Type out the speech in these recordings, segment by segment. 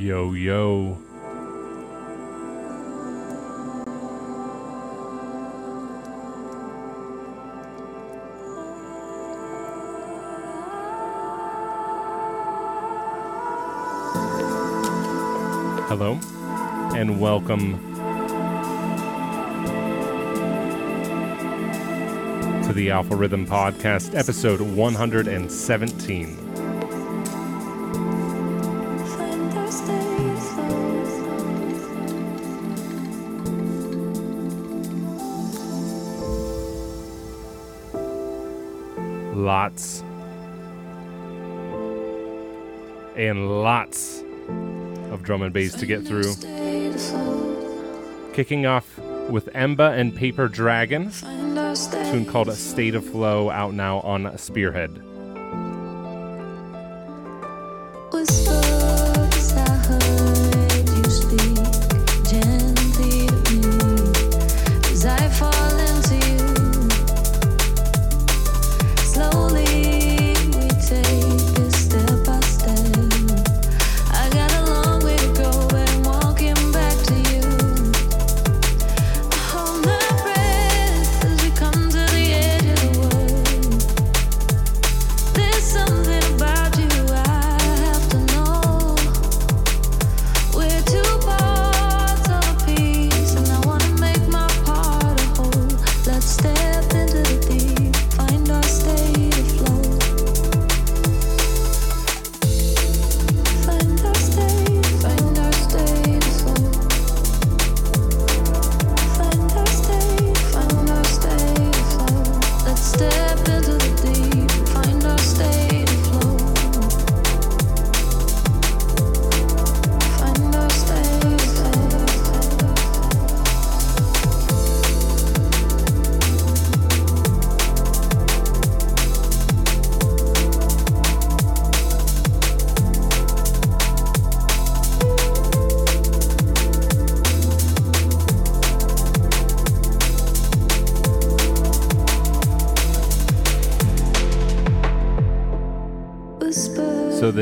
Yo, yo. Hello, and welcome to the Algorithm Podcast, episode 117. Lots and lots of drum and bass to get through. Kicking off with Emba and Paper Dragon, tune called A State of Flow, out now on Spearhead.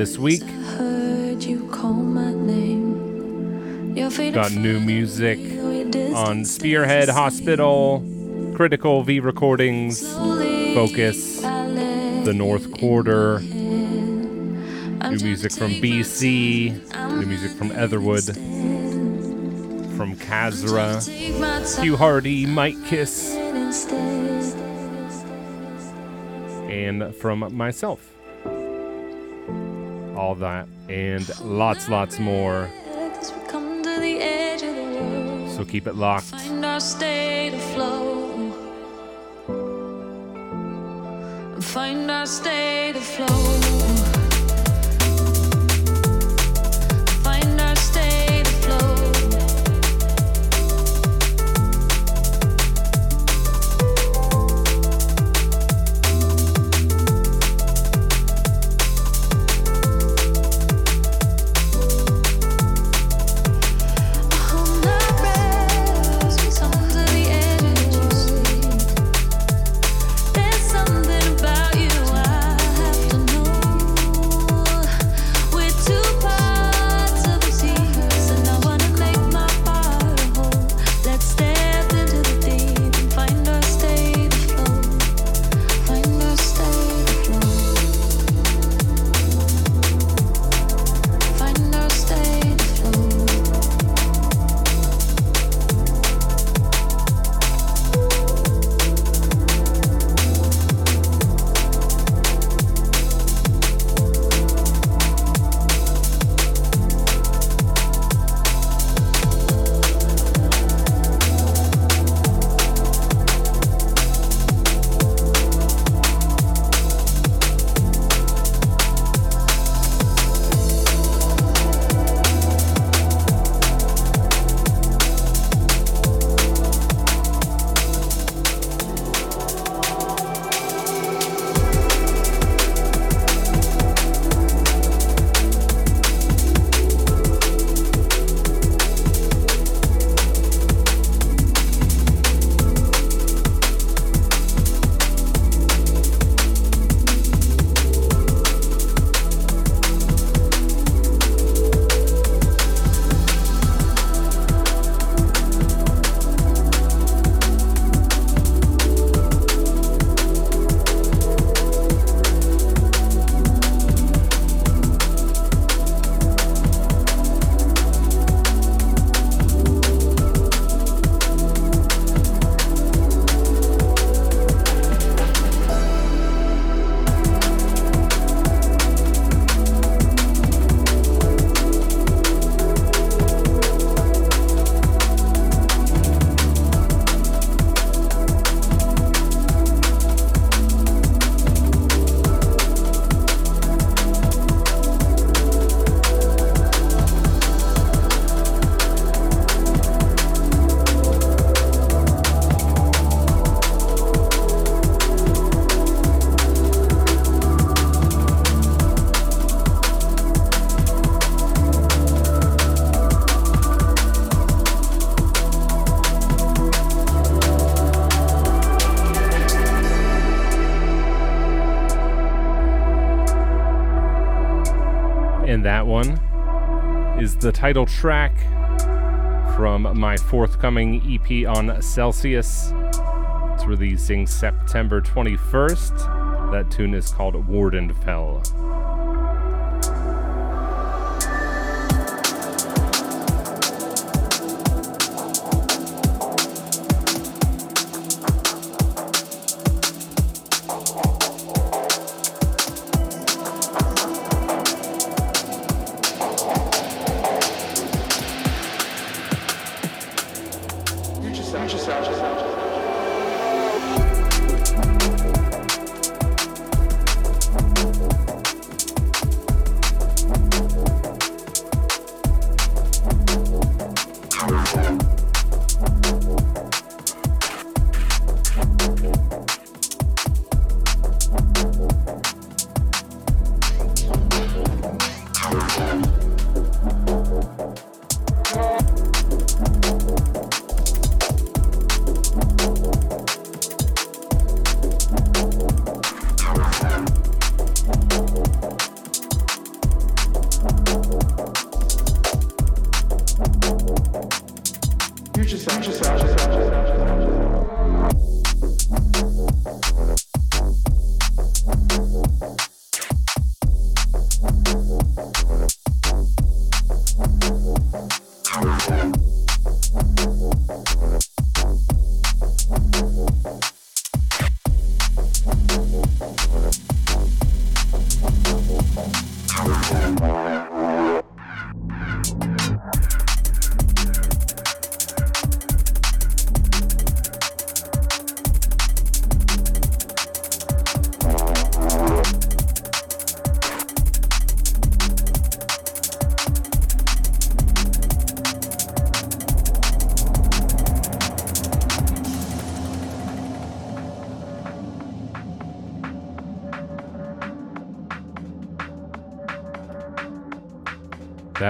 Your week. got new music on Spearhead Hospital, Critical V Recordings, Focus, The North Quarter, new music from BCee, new music from Etherwood, from Kasra, Hugh Hardy, Mikkas, and from myself. That and lots, lots more. So keep it locked. Find our state of flow. The title track from my forthcoming EP on Celsius. It's releasing September 21st. That tune is called Wardenfell.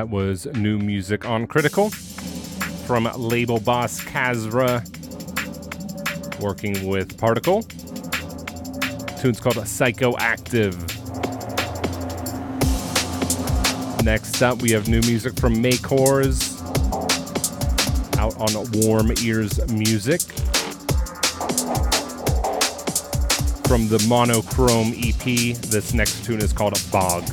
That was new music on Critical from label boss Kasra, working with Particle. tune's called Psychoactive. Next up, we have new music from Maycores out on Warm Ears Music. From the Monochrome EP, this next tune is called Bog.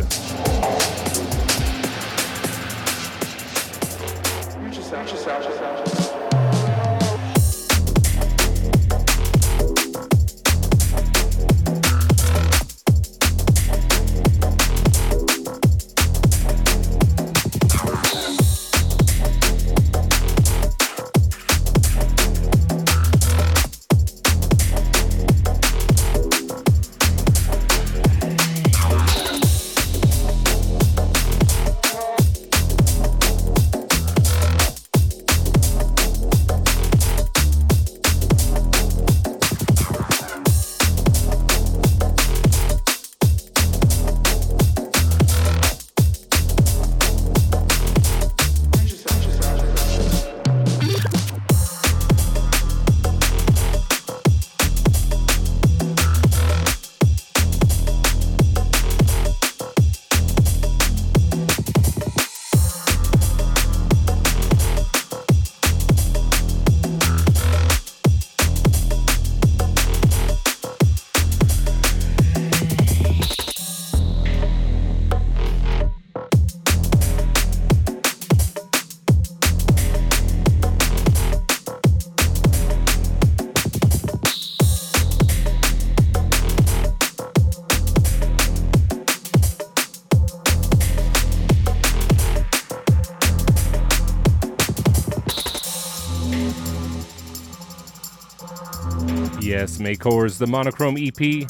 Yes, Maycores, the Monochrome EP.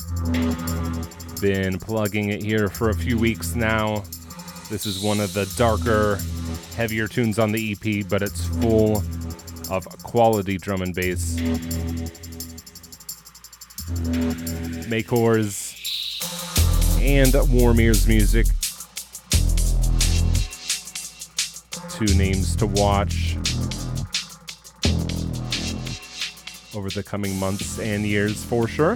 Been plugging it here for a few weeks now. This is one of the darker, heavier tunes on the EP, but it's full of quality drum and bass. Maycores and Warm Ears Music. Two names to watch. Over the coming months and years for sure.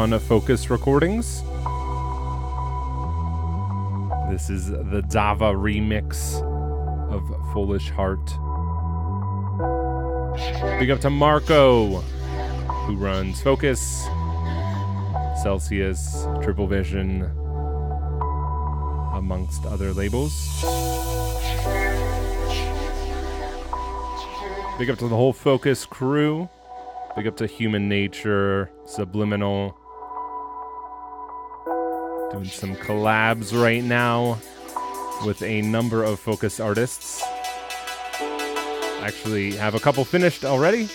On Focus Recordings. This is the Dava remix of Foolish Heart. Big up to Marco, who runs Focus, Celsius, Triple Vision, amongst other labels. Big up to the whole Focus crew. Big up to Human Nature, Subliminal. Doing some collabs right now with a number of Focus artists. Actually, have a couple finished already.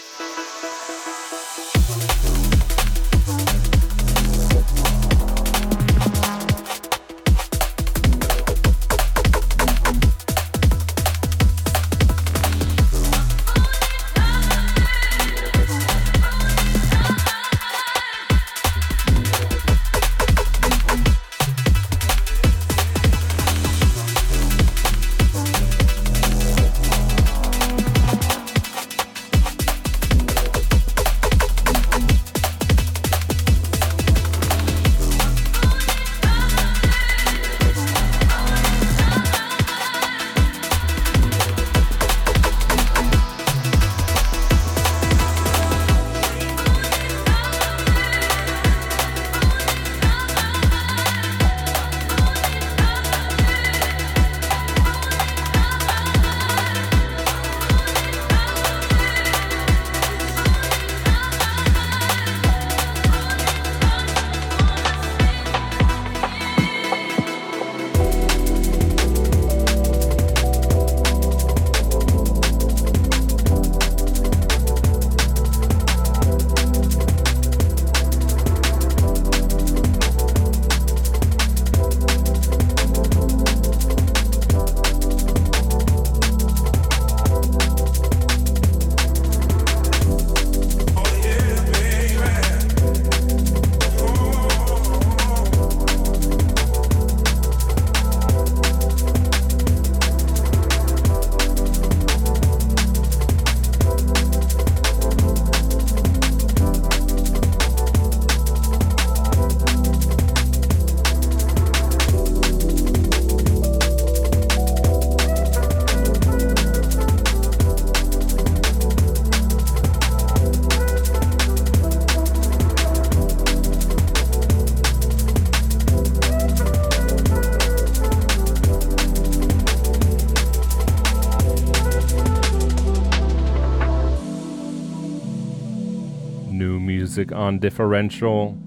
Music on differential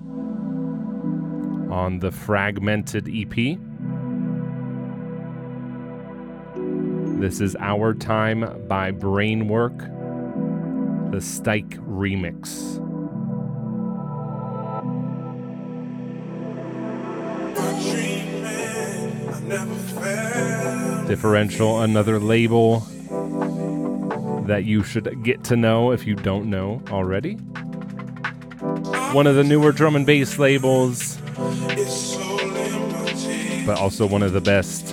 on the fragmented EP. This is Our Time by Brainwork, the Stike remix. Differential, another label that you should get to know if you don't know already. One of the newer drum and bass labels, but also one of the best.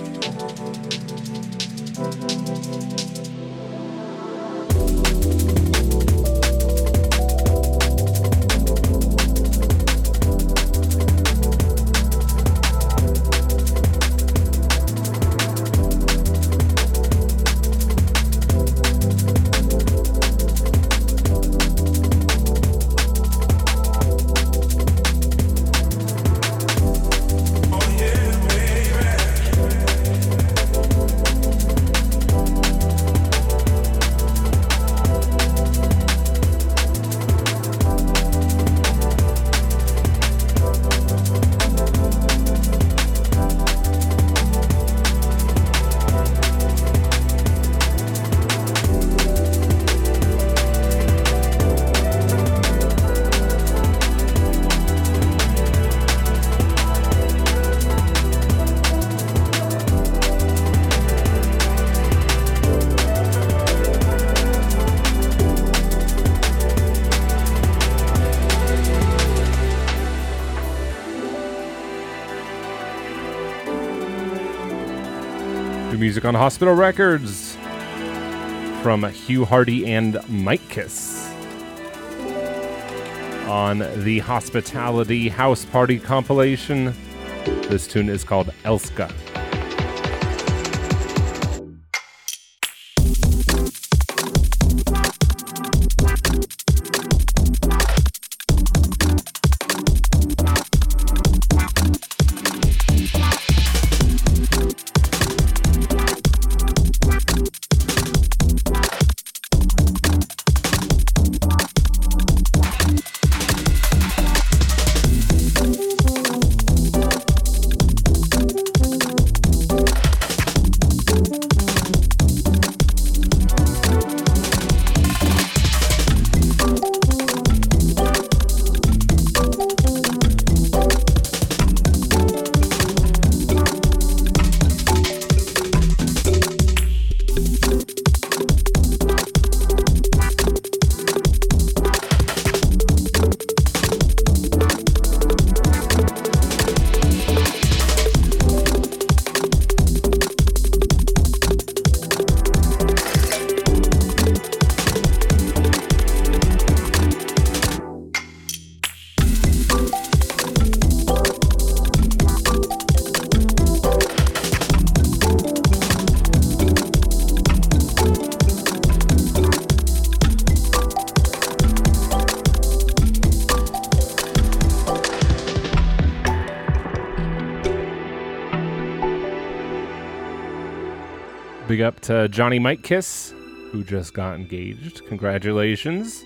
Hospital Records from Hugh Hardy and Mikkas. on the Hospitality House Party compilation. This tune is called Elska. To Johnny Mikkas, who just got engaged. Congratulations.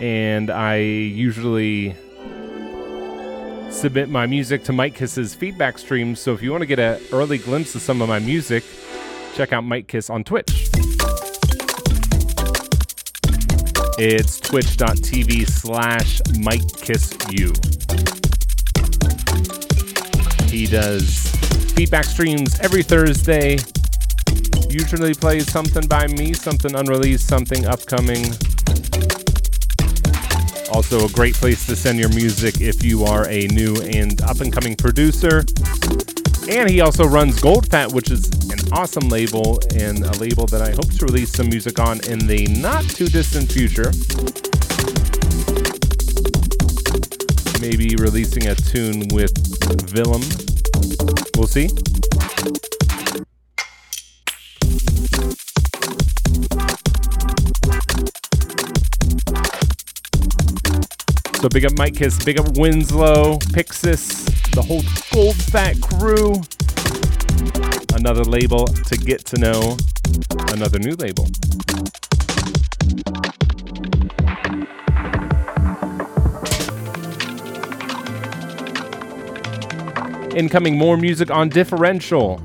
And I usually submit my music to Mikkas's feedback stream. So if you want to get an early glimpse of some of my music, check out Mikkas on Twitch. It's twitch.tv slash Mike Kiss You. He does feedback streams every Thursday. Usually plays something by me, something unreleased, something upcoming. Also, a great place to send your music if you are a new and up and coming producer. And he also runs Gold Fat, which is an awesome label and a label that I hope to release some music on in the not too distant future. Maybe releasing a tune with Willem. We'll see. So big up Mikkas, big up Winslow, Pixis, the whole Gold Fat crew. Another label to get to know, another new label. Incoming more music on Differential.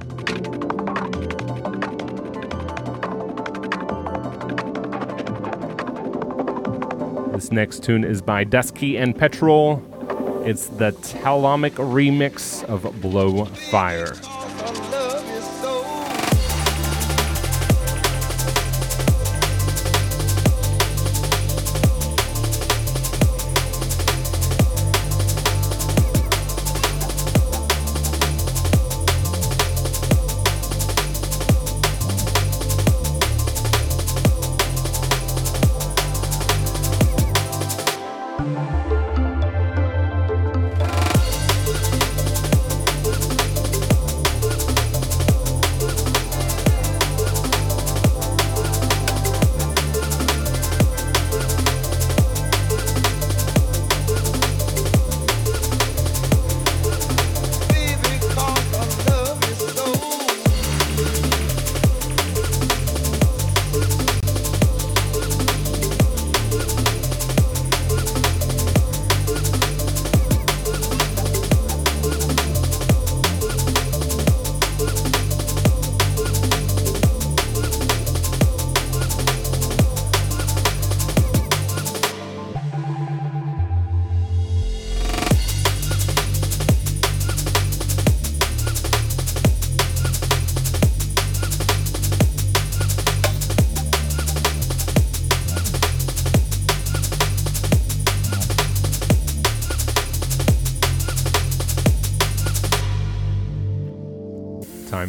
This next tune is by Dusky and Petrol. It's the Telomic remix of Blow Fire.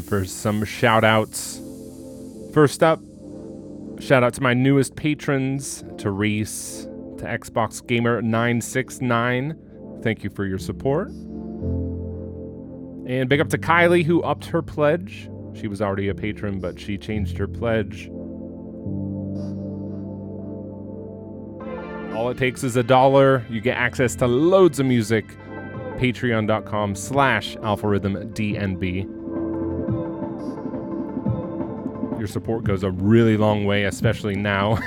For some shout outs. First up, shout out to my newest patrons, to Reese, to Xbox Gamer 969. Thank you for your support. And big up to Kylie, who upped her pledge. She was already a patron, but she changed her pledge. All it takes is a dollar. You get access to loads of music. Patreon.com slash algorithmdnb. Your support goes a really long way, especially now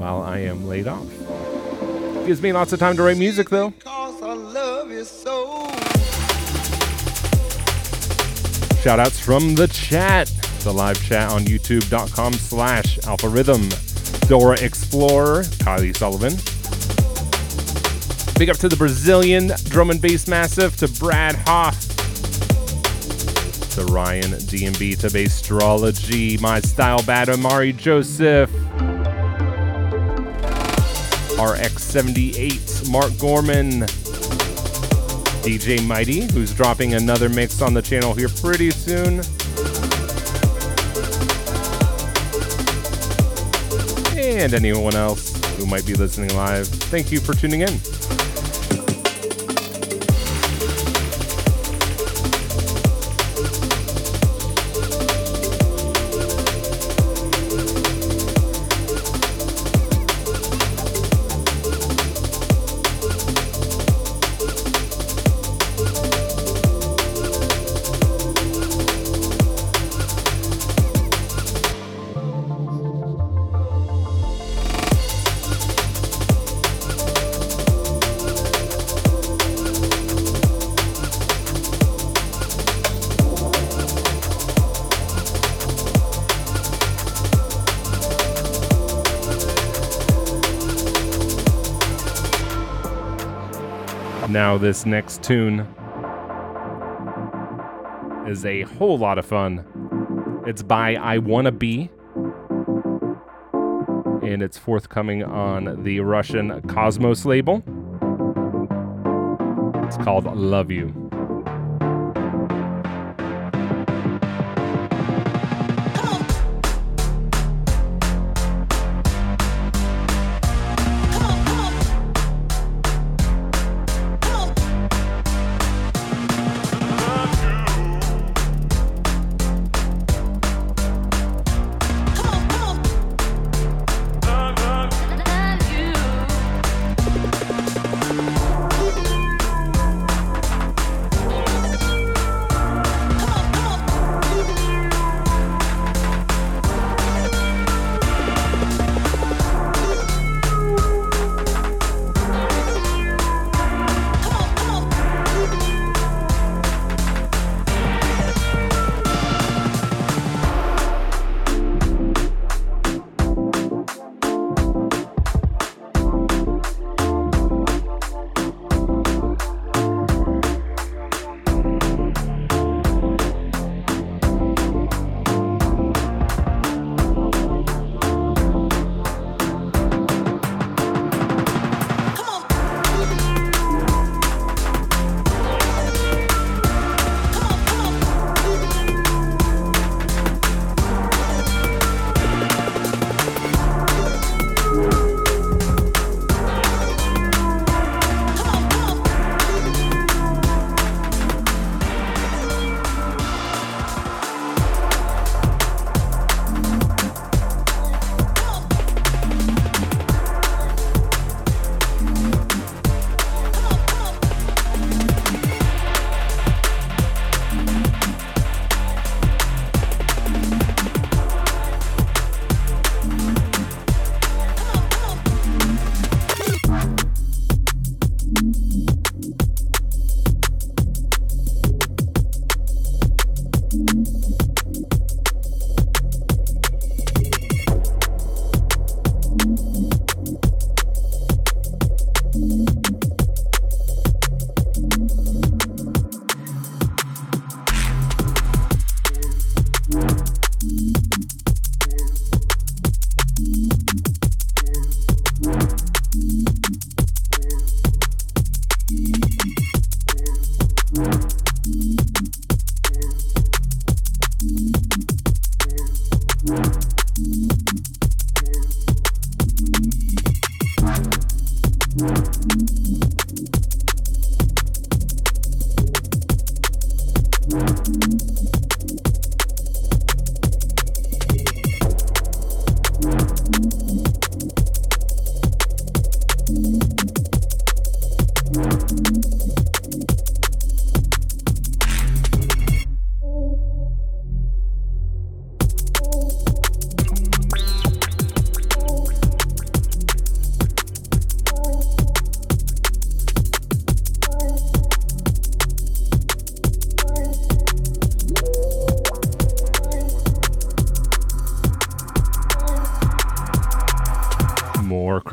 while I am laid off. Gives me lots of time to write music, though. Shout outs from the chat. The live chat on youtube.com slash algorithm. Dora Explorer, Kylie Sullivan. Big up to the Brazilian drum and bass massive, to Brad Hoff, to Ryan DMB, to Bastrology, My Style Bad Amari Joseph, RX78, Mark Gorman, DJ Mighty, who's dropping another mix on the channel here pretty soon. And anyone else who might be listening live, thank you for tuning in. Now, this next tune is a whole lot of fun. It's by I Wanna Be, and it's forthcoming on the Russian Cosmos label. It's called Love You.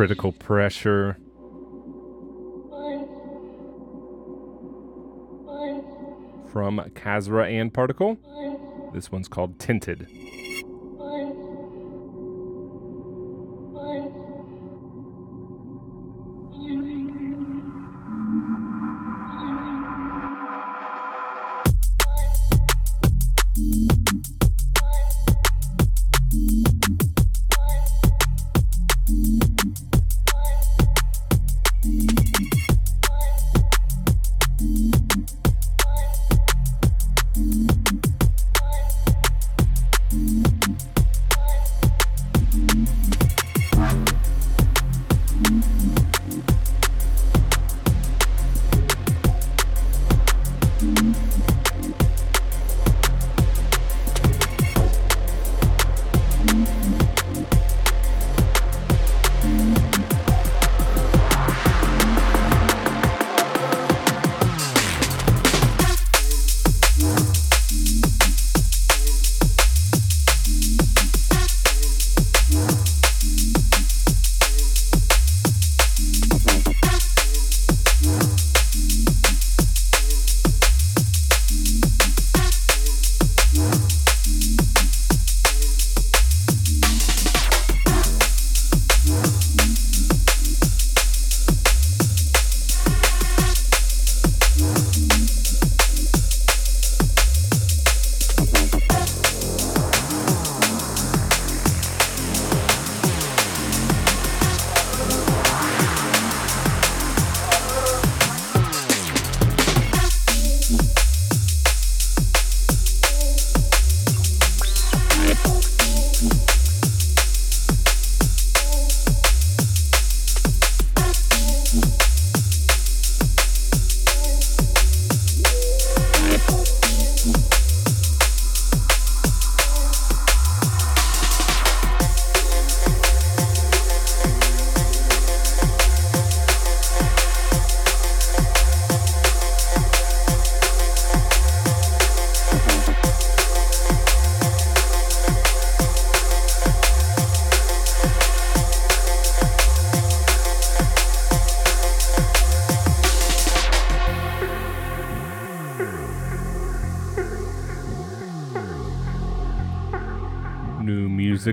Critical pressure. From Kasra and Particle. This one's called Tinted.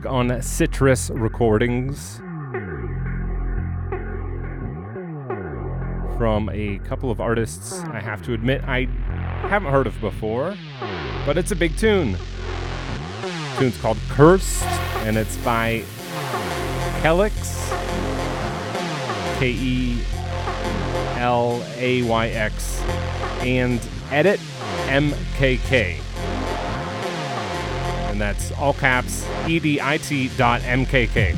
Music on Citrus Recordings. From a couple of artists I have to admit I haven't heard of before, but it's a big tune. The tune's called Cursed, and it's by Kelix. K E L A Y X, and Edit MKK that's all caps edit dot mkk.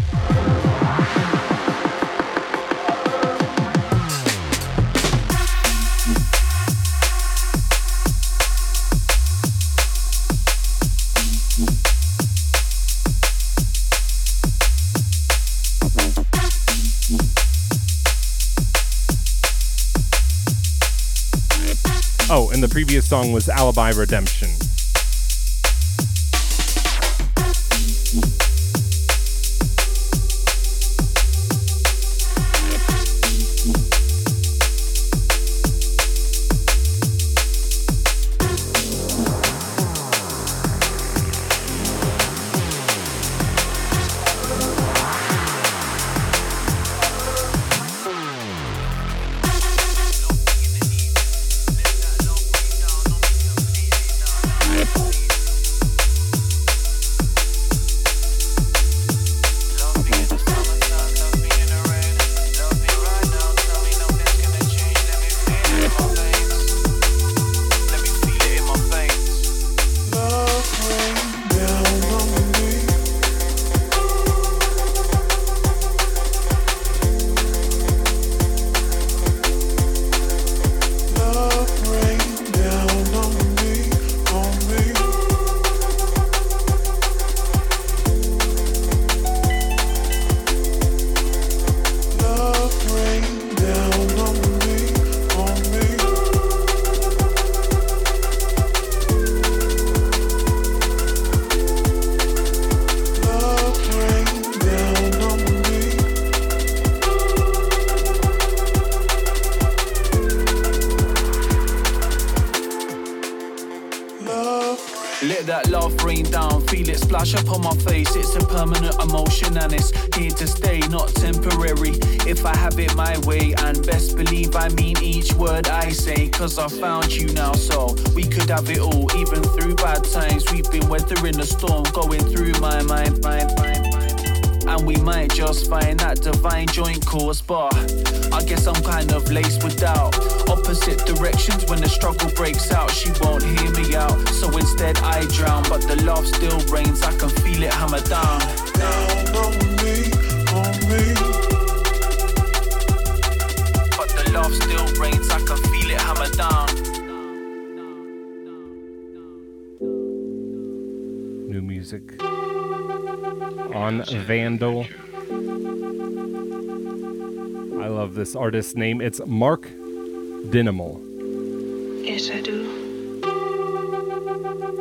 Oh, and the previous song was Alibi Redemption. Have it my way, and best believe I mean each word I say, cause I found you now, so we could have it all, even through bad times. We've been weathering the storm, going through my mind, mind, mind. And we might just find that divine joint course, but I guess I'm kind of laced with doubt. Opposite directions when the struggle breaks out, she won't hear me out. So instead, I drown, but the love still reigns. I can feel it hammer down. Down. New music on Vandal. I love this artist's name. It's Mark Dinimal. Yes, I do.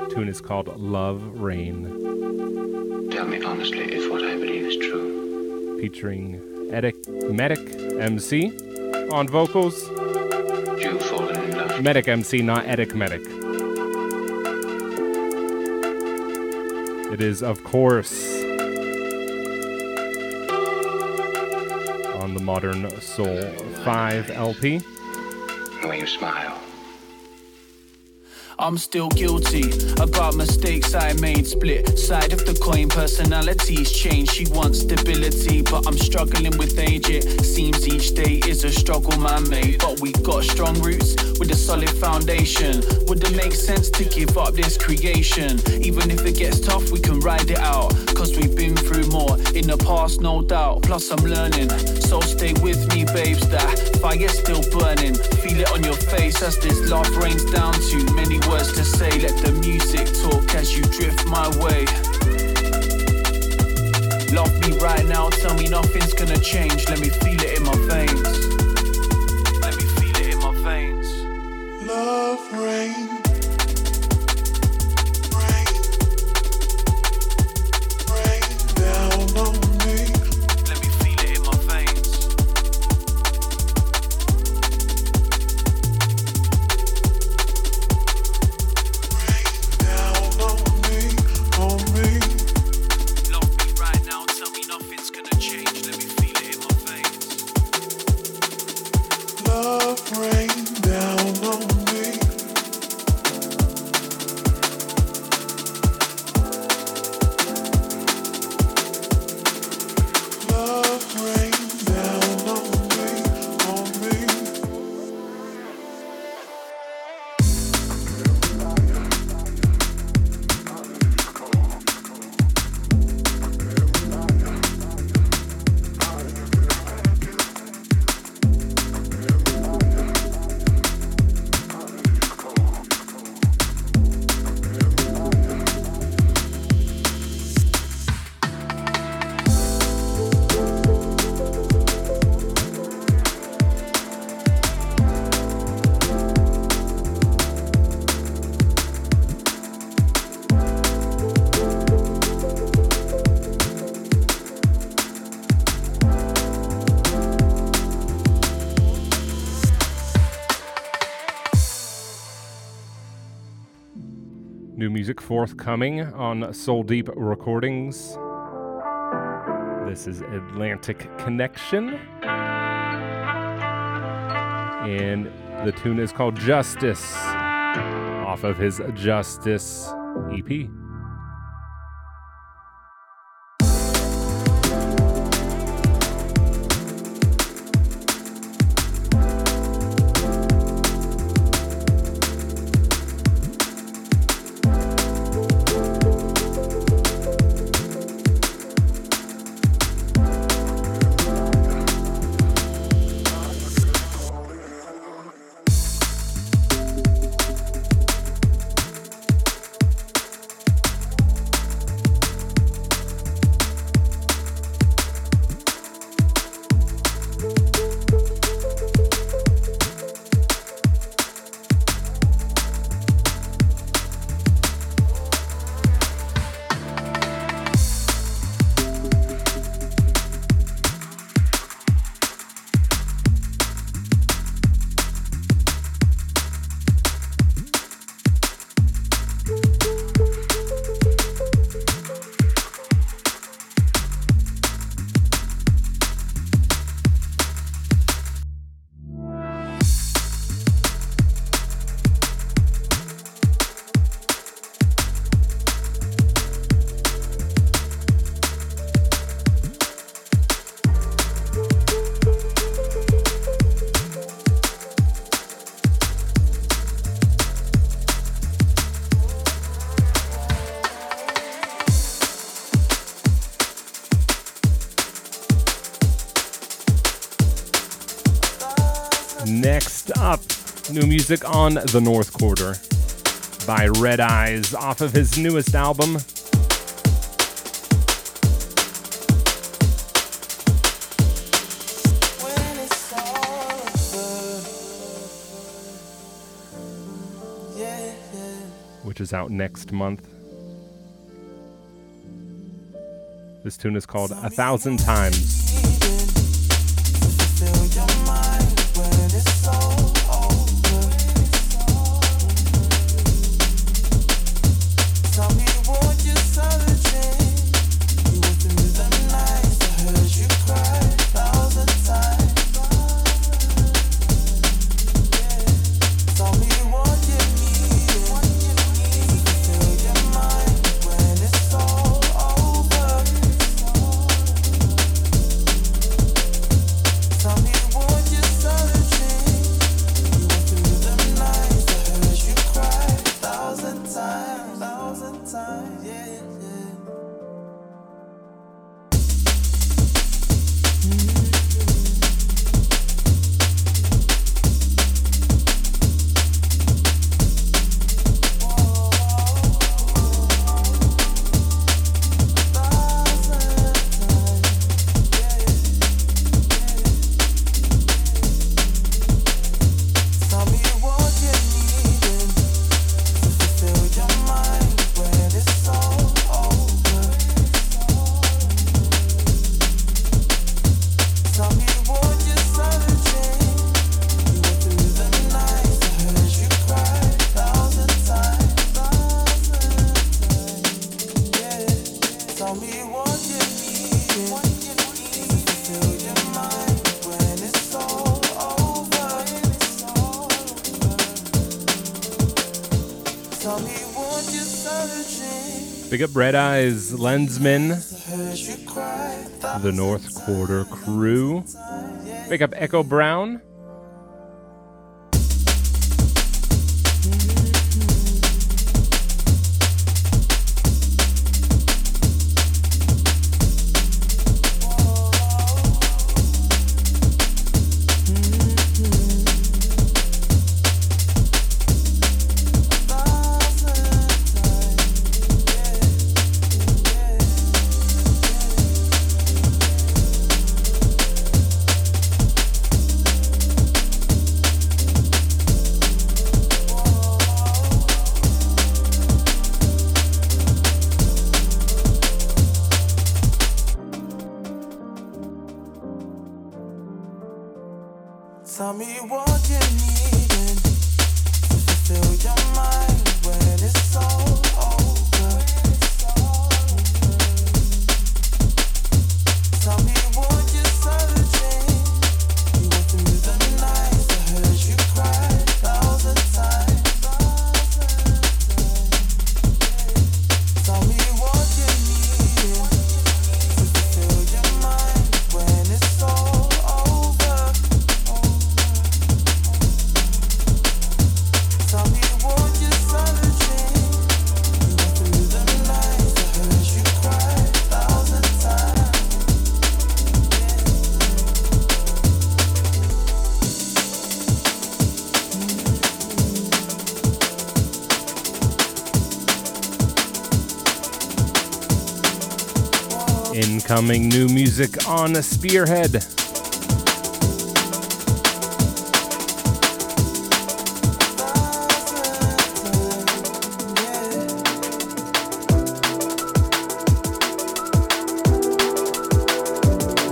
Tune is called Love Rain. Tell me honestly if what I believe is true. Featuring Edic Medic MC on vocals. Medic MC, not Edic Medic. It is, of course, on the Modern Soul 5 LP. When you smile. I'm still guilty about mistakes I made. Split side of the coin, personalities change. She wants stability, but I'm struggling with age. It seems each day is a struggle, man made. But we got strong roots with a solid foundation. Would it make sense to give up this creation? Even if it gets tough, we can ride it out. Cause we've been through more in the past, no doubt. Plus, I'm learning. So stay with me, babes. That fire's still burning. Feel it on your face as this love rains down too many words to say. Let the music talk as you drift my way. Love me right now, tell me nothing's gonna change. Let me feel it in my veins. Let me feel it in my veins. Love rain. Music forthcoming on Soul Deep Recordings. This is Atlantic Connection. And the tune is called Justice off of his Justice EP. New music on the North Quarter by Redeyes off of his newest album, which is out next month. This tune is called A Thousand Times. Big up Red Eyes, Lenzman, the North Quarter Crew. Big up Echo Brown. upcoming new music on Spearhead.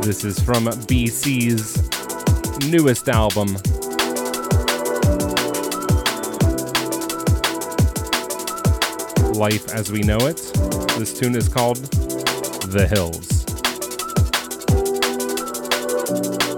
This is from BCee's newest album, Life as We Know It. This tune is called The Hills you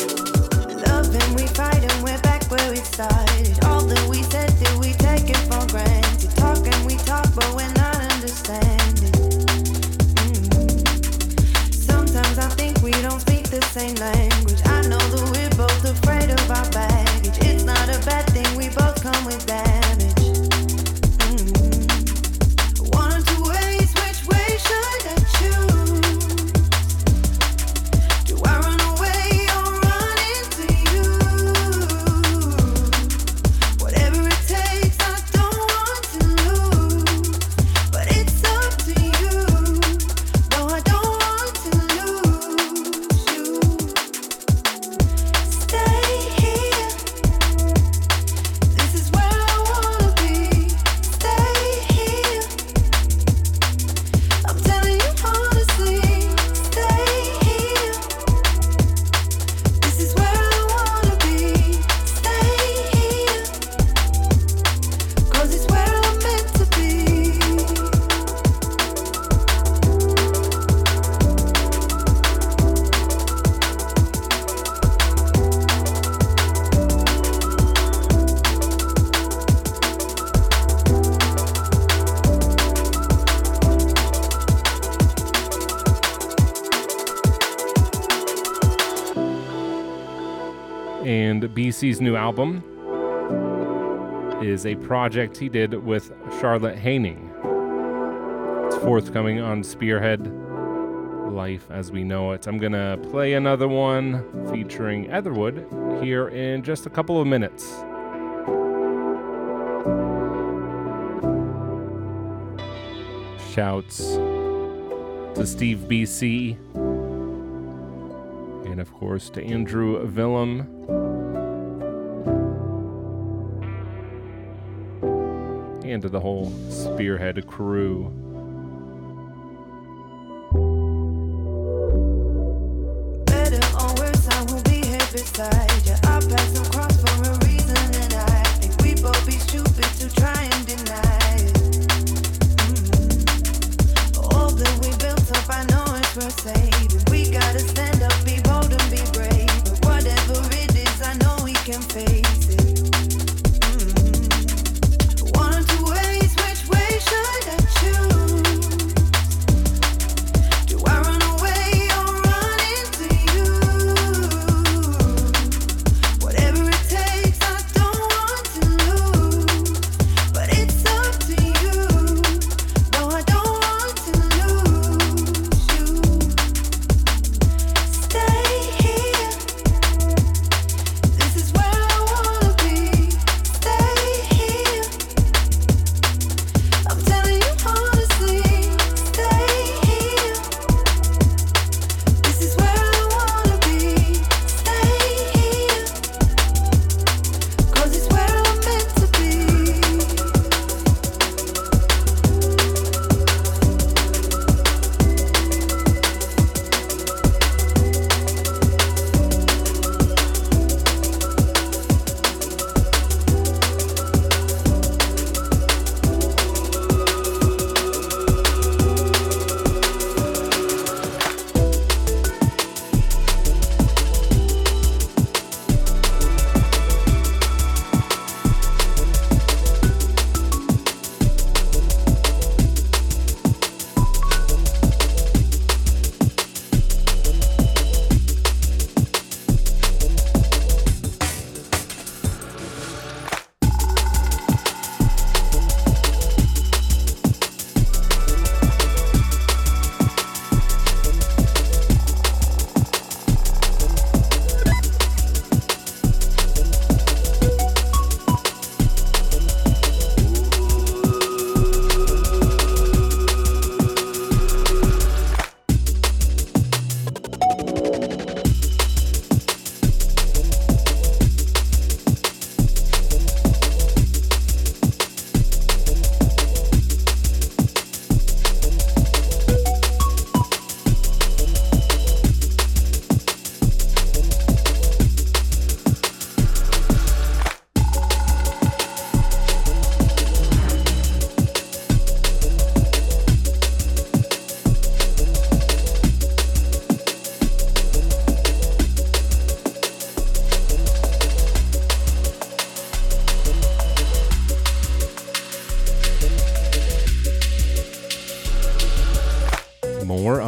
BCee's new album is a project he did with Charlotte Haining. It's forthcoming on Spearhead Life as We Know It. I'm going to play another one featuring Etherwood here in just a couple of minutes. Shouts to Steve BC and of course to Andrew Willem. And to the whole Spearhead crew.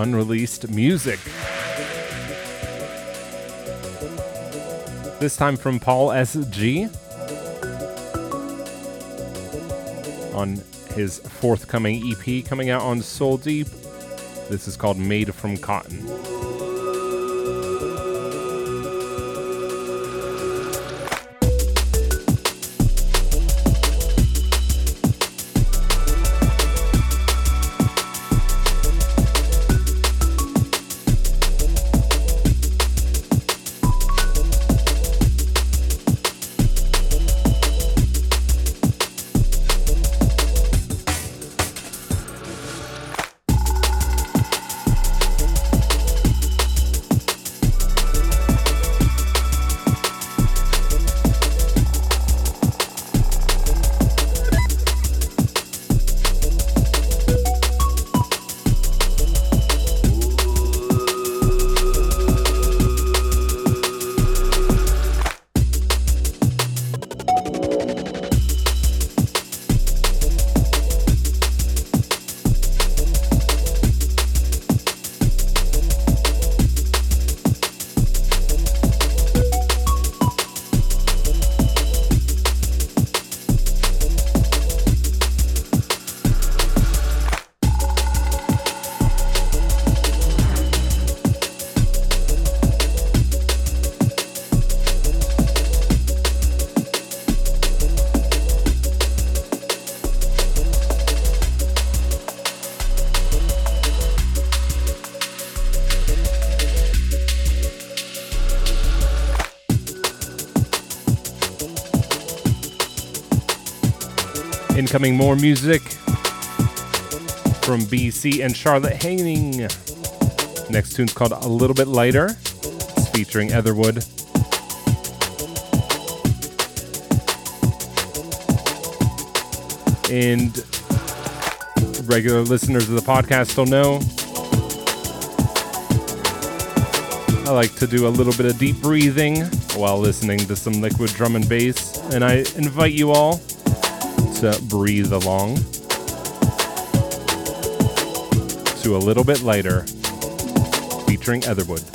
Unreleased music. This time from Paul S.G. on his forthcoming EP coming out on Soul Deep. This is called Made from Cotton. Incoming more music from BCee and Charlotte Haining. Next tune's called A Little Bit Lighter. It's featuring Etherwood. And regular listeners of the podcast will know I like to do a little bit of deep breathing while listening to some liquid drum and bass, and I invite you all breathe along to a little bit later featuring Etherwood.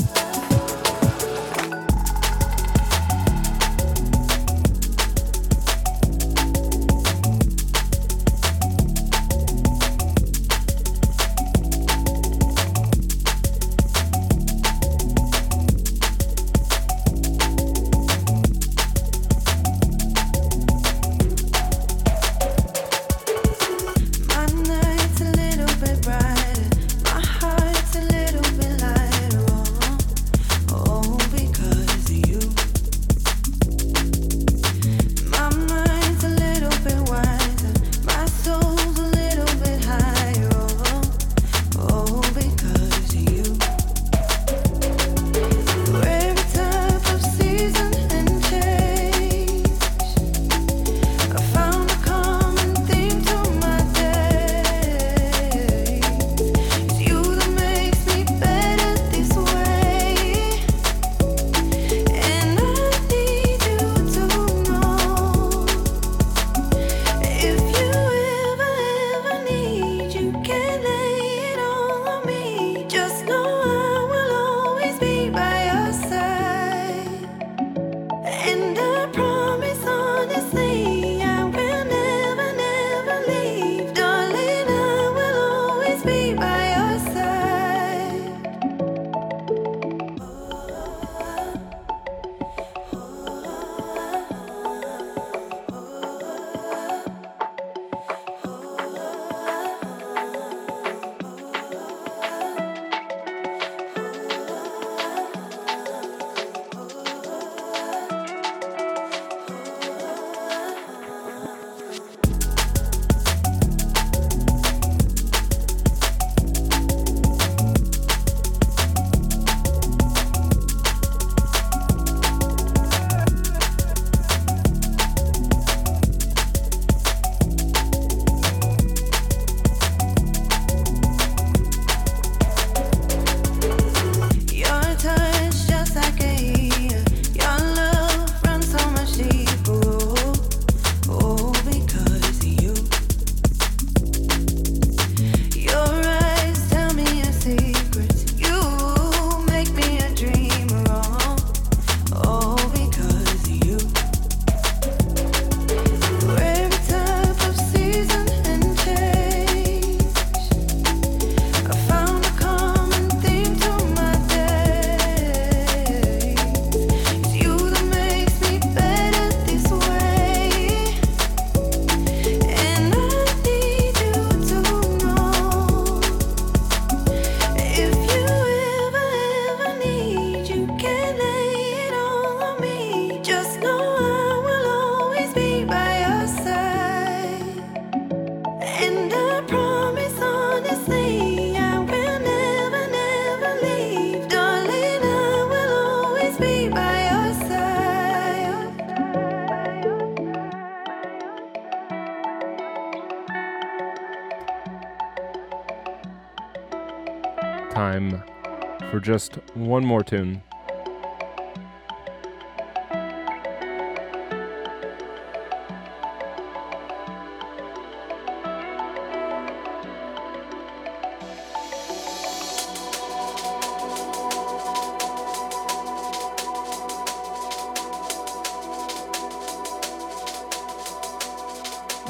for just one more tune.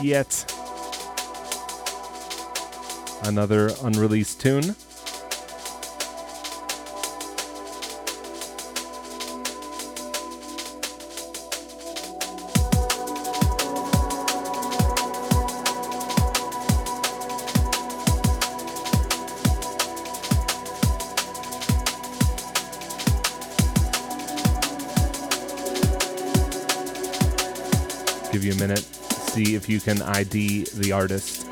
Yet another unreleased tune. You can ID the artist.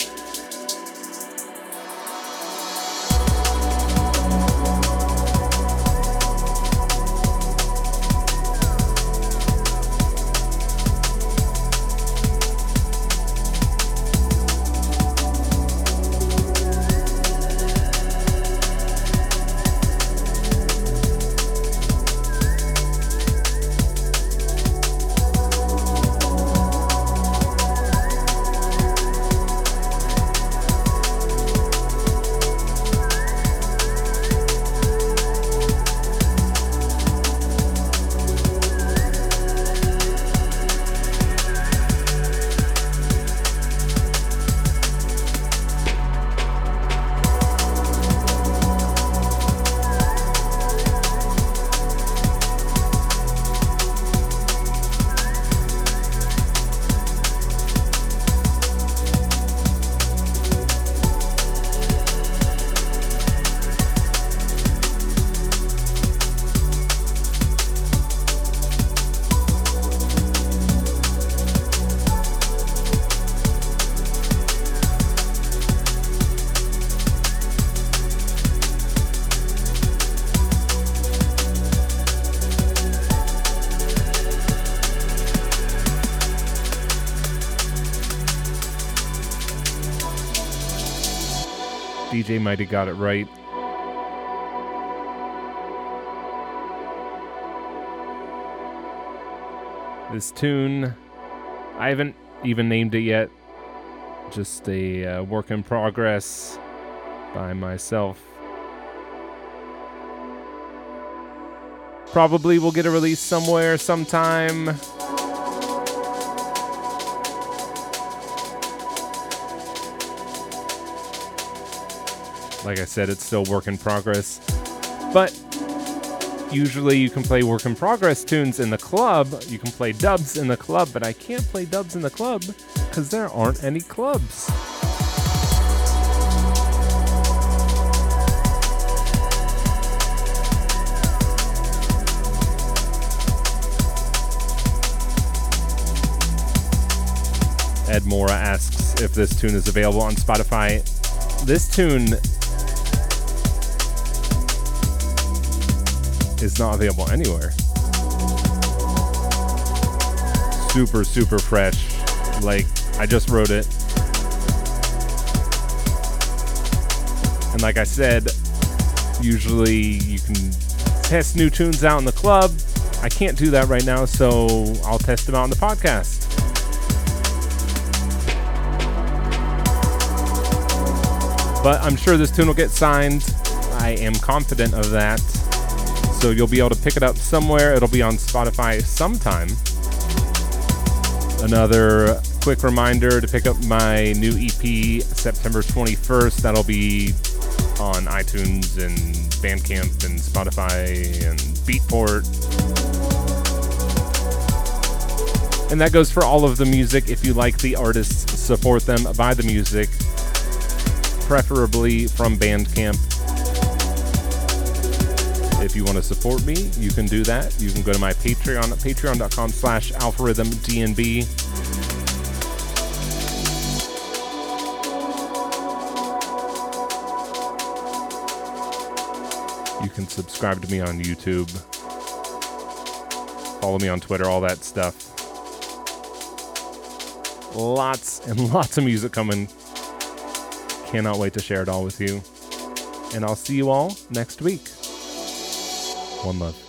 DJ might have got it right. This tune, I haven't even named it yet. Just a uh, work in progress by myself. Probably will get a release somewhere sometime. Like I said, it's still work in progress. But usually you can play work in progress tunes in the club. You can play dubs in the club, but I can't play dubs in the club because there aren't any clubs. Ed Mora asks if this tune is available on Spotify. This tune is not available anywhere. Super, super fresh. Like, I just wrote it. And like I said, usually you can test new tunes out in the club. I can't do that right now, so I'll test them out in the podcast. But I'm sure this tune will get signed. I am confident of that. So you'll be able to pick it up somewhere. It'll be on Spotify sometime. Another quick reminder to pick up my new EP September 21st. That'll be on iTunes and Bandcamp and Spotify and Beatport. And that goes for all of the music. If you like the artists, support them, buy the music, preferably from Bandcamp. If you want to support me, you can do that. You can go to my Patreon at patreon.com slash algorithmdnb. You can subscribe to me on YouTube. Follow me on Twitter, all that stuff. Lots and lots of music coming. Cannot wait to share it all with you. And I'll see you all next week. One love.